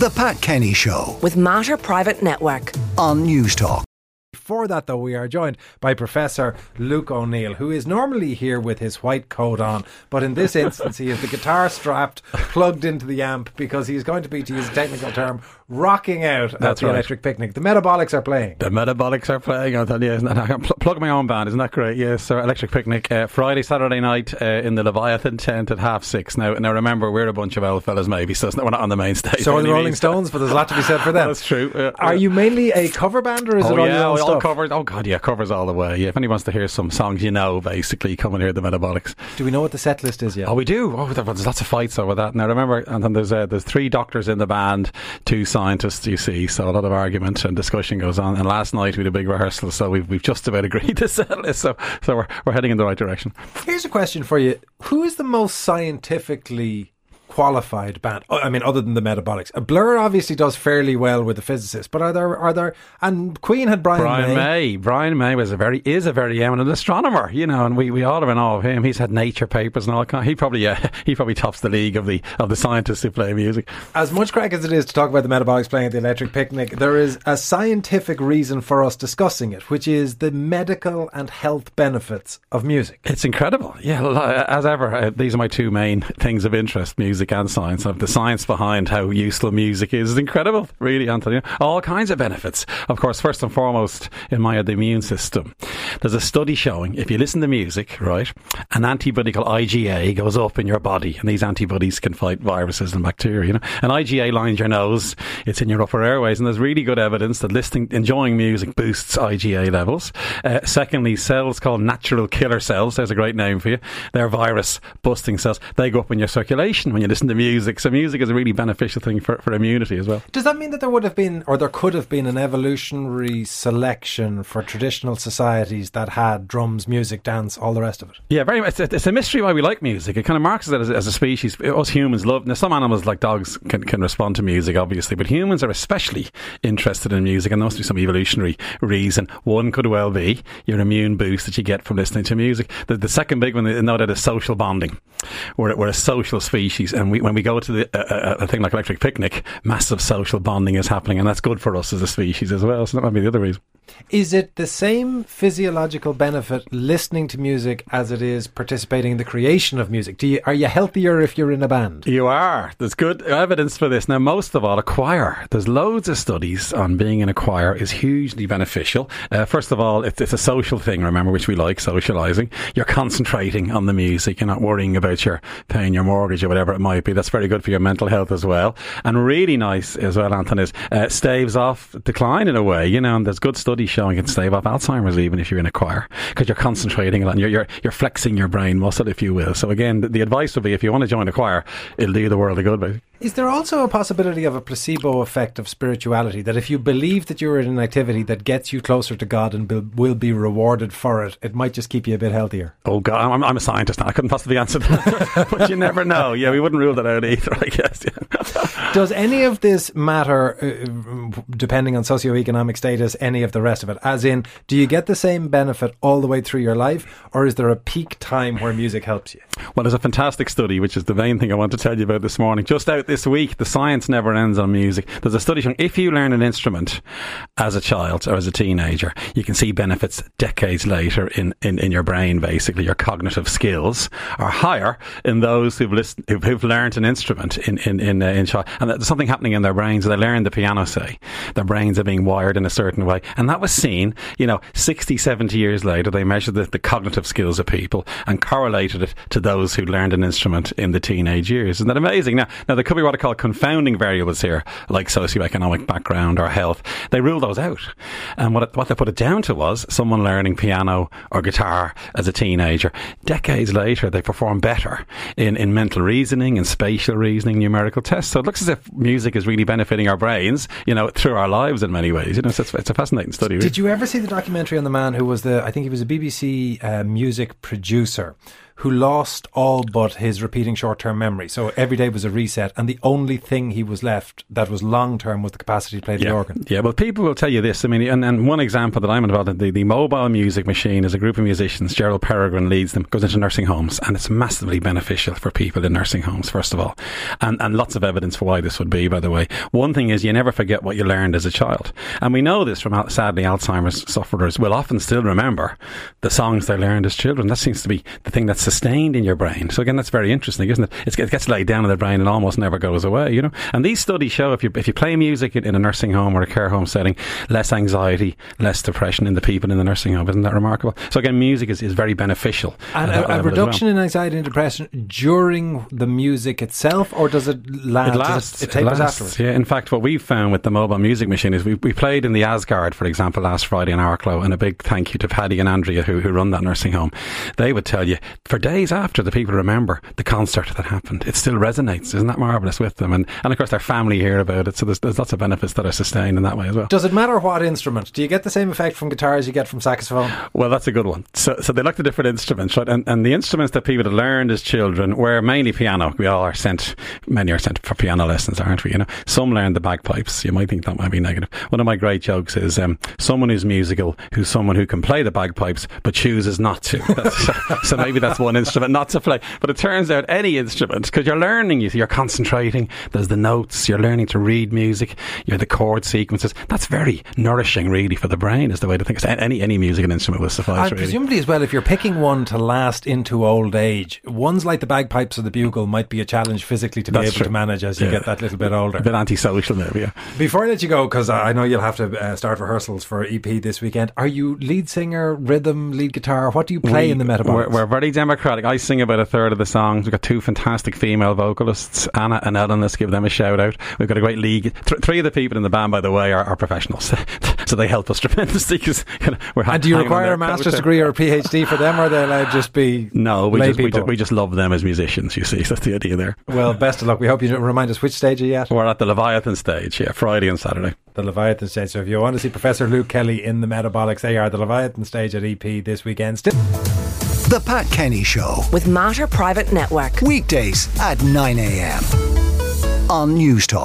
The Pat Kenny Show with Mater Private Network. on News Talk. Before that, though, we are joined by Professor Luke O'Neill, who is normally here with his white coat on, but in this instance, he has the guitar strapped, plugged into the amp, because he's going to be, to use a technical term, rocking out at That's the right. Electric Picnic. The Metabolics are playing. The Metabolics are playing. I'll tell you, isn't that? I can pl- plug my own band. Isn't that great? Yes, sir. Electric Picnic uh, Friday, Saturday night uh, in the Leviathan tent at half six. Now, now remember, we're a bunch of old fellas, maybe, so it's not, we're not on the main stage. So are the Rolling. Stones, but there's a lot to be said for them. That's true. Uh, Are you mainly a cover band, or is Oh it all yeah, your own all stuff? covered. Oh god, yeah, covers all the way. Yeah, if anyone wants to hear some songs you know, basically, come and hear the Metabolics. Do we know what the set list is yet? Oh, we do. Oh, there- there's lots of fights over that. Now, remember, and then there's uh, there's three doctors in the band, two scientists. You see, so a lot of argument and discussion goes on. And last night we had a big rehearsal, so we've we've just about agreed to set list. So so we're we're heading in the right direction. Here's a question for you: Who is the most scientifically qualified band? I mean, other than the Metabolics, Uh, Blur obviously does fairly well with the physicists, but are there are there? And Queen had Brian, Brian May. Brian May was a very is a very eminent astronomer, you know, and we, we all are in awe of him. He's had nature papers and all kind. He probably uh, he probably tops the league of the of the scientists who play music. As much crack as it is to talk about the Metabolics playing at the Electric Picnic, there is a scientific reason for us discussing it, which is the medical and health benefits of music. It's incredible. Yeah, as ever, uh, these are my two main things of interest music and science. The science behind how useful music is is incredible, really, Anthony. All kinds of benefits. Of course, first and foremost, in my the immune system. There's a study showing if you listen to music, right, an antibody called IgA goes up in your body, and these antibodies can fight viruses and bacteria, you know. And IgA lines your nose, it's in your upper airways, and there's really good evidence that listening, enjoying music boosts IgA levels. Uh, secondly, cells called natural killer cells, there's a great name for you. They're virus busting cells. They go up in your circulation when you listen to music. So music is a really beneficial thing for, for immunity as well. Does that mean that there would have been, or there could have been, an evolutionary selection for traditional societies that had drums, music, dance, all the rest of it? Yeah, very much. It's a, mystery why we like music. It kind of marks us as, as a species. Us humans love. Now, some animals like dogs can, can respond to music, obviously, but humans are especially interested in music, and there must be some evolutionary reason. One could well be your immune boost that you get from listening to music. The, the second big one, no doubt, is social bonding. We're, we're a social species, and we, when we go to the, uh, a thing like Electric Picnic, massive social bonding is happening, and that's good for us as a species as well. So that might be the other reason. Is it the same physiological benefit listening to music as it is participating in the creation of music? Do you, are you healthier if you're in a band? You are. There's good evidence for this. Now, most of all, a choir. There's loads of studies on being in a choir is hugely beneficial. Uh, first of all, it's, it's a social thing, remember, which we like, socialising. You're concentrating on the music. You're not worrying about your paying your mortgage or whatever it might be. That's very good for your mental health as well. And really nice as well, Anthony, is uh, staves off decline in a way, you know, and there's good studies showing it stave off Alzheimer's even if you're in a choir because you're concentrating a and you're, you're, you're flexing your brain muscle, if you will. So again, the, the advice would be if you want to join a choir, it'll do you the world of good, basically. Is there also a possibility of a placebo effect of spirituality that if you believe that you're in an activity that gets you closer to God and will, will be rewarded for it, it might just keep you a bit healthier? Oh God, I'm, I'm a scientist. now. I couldn't possibly answer that, but you never know. Yeah, we wouldn't rule that out either. I guess. Yeah. Does any of this matter uh, depending on socioeconomic status, any of the rest of it? As in, do you get the same benefit all the way through your life, or is there a peak time where music helps you? Well, there's a fantastic study, which is the main thing I want to tell you about this morning. Just out this week, the science never ends on music. There's a study showing if you learn an instrument as a child or as a teenager, you can see benefits decades later in, in, in your brain, basically. Your cognitive skills are higher in those who've, listened, who've, who've learned an instrument in, in, in, uh, in child. And there's something happening in their brains. They learn the piano, say. Their brains are being wired in a certain way. And that was seen, you know, 60, 70 years later. They measured the, the cognitive skills of people and correlated it to those who learned an instrument in the teenage years. Isn't that amazing? Now, now there could be what I call confounding variables here, like socioeconomic background or health. They ruled those out. And what, it, what they put it down to was someone learning piano or guitar as a teenager. Decades later, they perform better in, in mental reasoning and spatial reasoning, numerical tests. So it looks as if music is really benefiting our brains, you know, through our lives in many ways. You know, so it's, it's a fascinating study. Did you ever see the documentary on the man who was the, I think he was a BBC uh, music producer, who lost all but his repeating short term memory. So every day was a reset, and the only thing he was left that was long term was the capacity to play the yeah. organ. Yeah, well, people will tell you this. I mean, and, and one example that I'm involved in, the, the mobile music machine is a group of musicians. Gerald Peregrine leads them, goes into nursing homes, and it's massively beneficial for people in nursing homes, first of all. And, and lots of evidence for why this would be, by the way. One thing is you never forget what you learned as a child. And we know this from, sadly, Alzheimer's sufferers will often still remember the songs they learned as children. That seems to be the thing that's sustained in your brain. So again, that's very interesting, isn't it? It's, it gets laid down in the brain and almost never goes away, you know? And these studies show if you, if you play music in, in a nursing home or a care home setting, less anxiety, less depression in the people in the nursing home. Isn't that remarkable? So again, music is, is very beneficial. And a, a reduction well. in anxiety and depression during the music itself, or does it last? It lasts. It, it, tapers afterwards? Yeah, in fact, what we've found with the mobile music machine is we, we played in the Asgard, for example, last Friday in Arklow, and a big thank you to Paddy and Andrea who, who run that nursing home. They would tell you for days after the people remember the concert that happened. It still resonates. Isn't that marvellous with them? And, and of course, their family hear about it. So there's, there's lots of benefits that are sustained in that way as well. Does it matter what instrument? Do you get the same effect from guitar as you get from saxophone? Well, that's a good one. So, so they like the different instruments, right? And, and the instruments that people had learned as children were mainly piano. We all are sent, many are sent for piano lessons, aren't we? You know, some learn the bagpipes. You might think that might be negative. One of my great jokes is um, someone who's musical, who's someone who can play the bagpipes but chooses not to. so maybe that's one instrument not to play. But it turns out any instrument, because you're learning, you're concentrating. There's the notes. You're learning to read music. You're the chord sequences. That's very nourishing, really, for the brain. Is the way to think. Any any music and instrument will suffice. And really. presumably as well, if you're picking one to last into old age, ones like the bagpipes or the bugle might be a challenge physically to be able true. to manage as you Yeah. get that little bit older. a bit antisocial, maybe. Yeah. Before I let you go, because I know you'll have to uh, start rehearsals for EP this weekend, are you lead singer, rhythm, lead guitar? What do you play We- in the metabolics? We're, we're very democratic. I sing about a third of the songs. We've got two fantastic female vocalists, Anna and Ellen. Let's give them a shout out. We've got a great league. Th- three of the people in the band, by the way, are, are professionals, so they help us tremendously because we're. ha- and do you require a master's degree or a PhD for them, or are they allowed just be No, we just, we, just, we just love them as musicians. You see, so that's the idea there. well, best of luck. We hope you remind us which stage are you at? We're at the Leviathan stage, yeah, Friday and Saturday. The Leviathan stage. So if you want to see Professor Luke Kelly in the metabolics, they are the Leviathan stage at EP this weekend. Still- The Pat Kenny Show. with Mater Private Network. Weekdays at 9 a.m. on News Talk.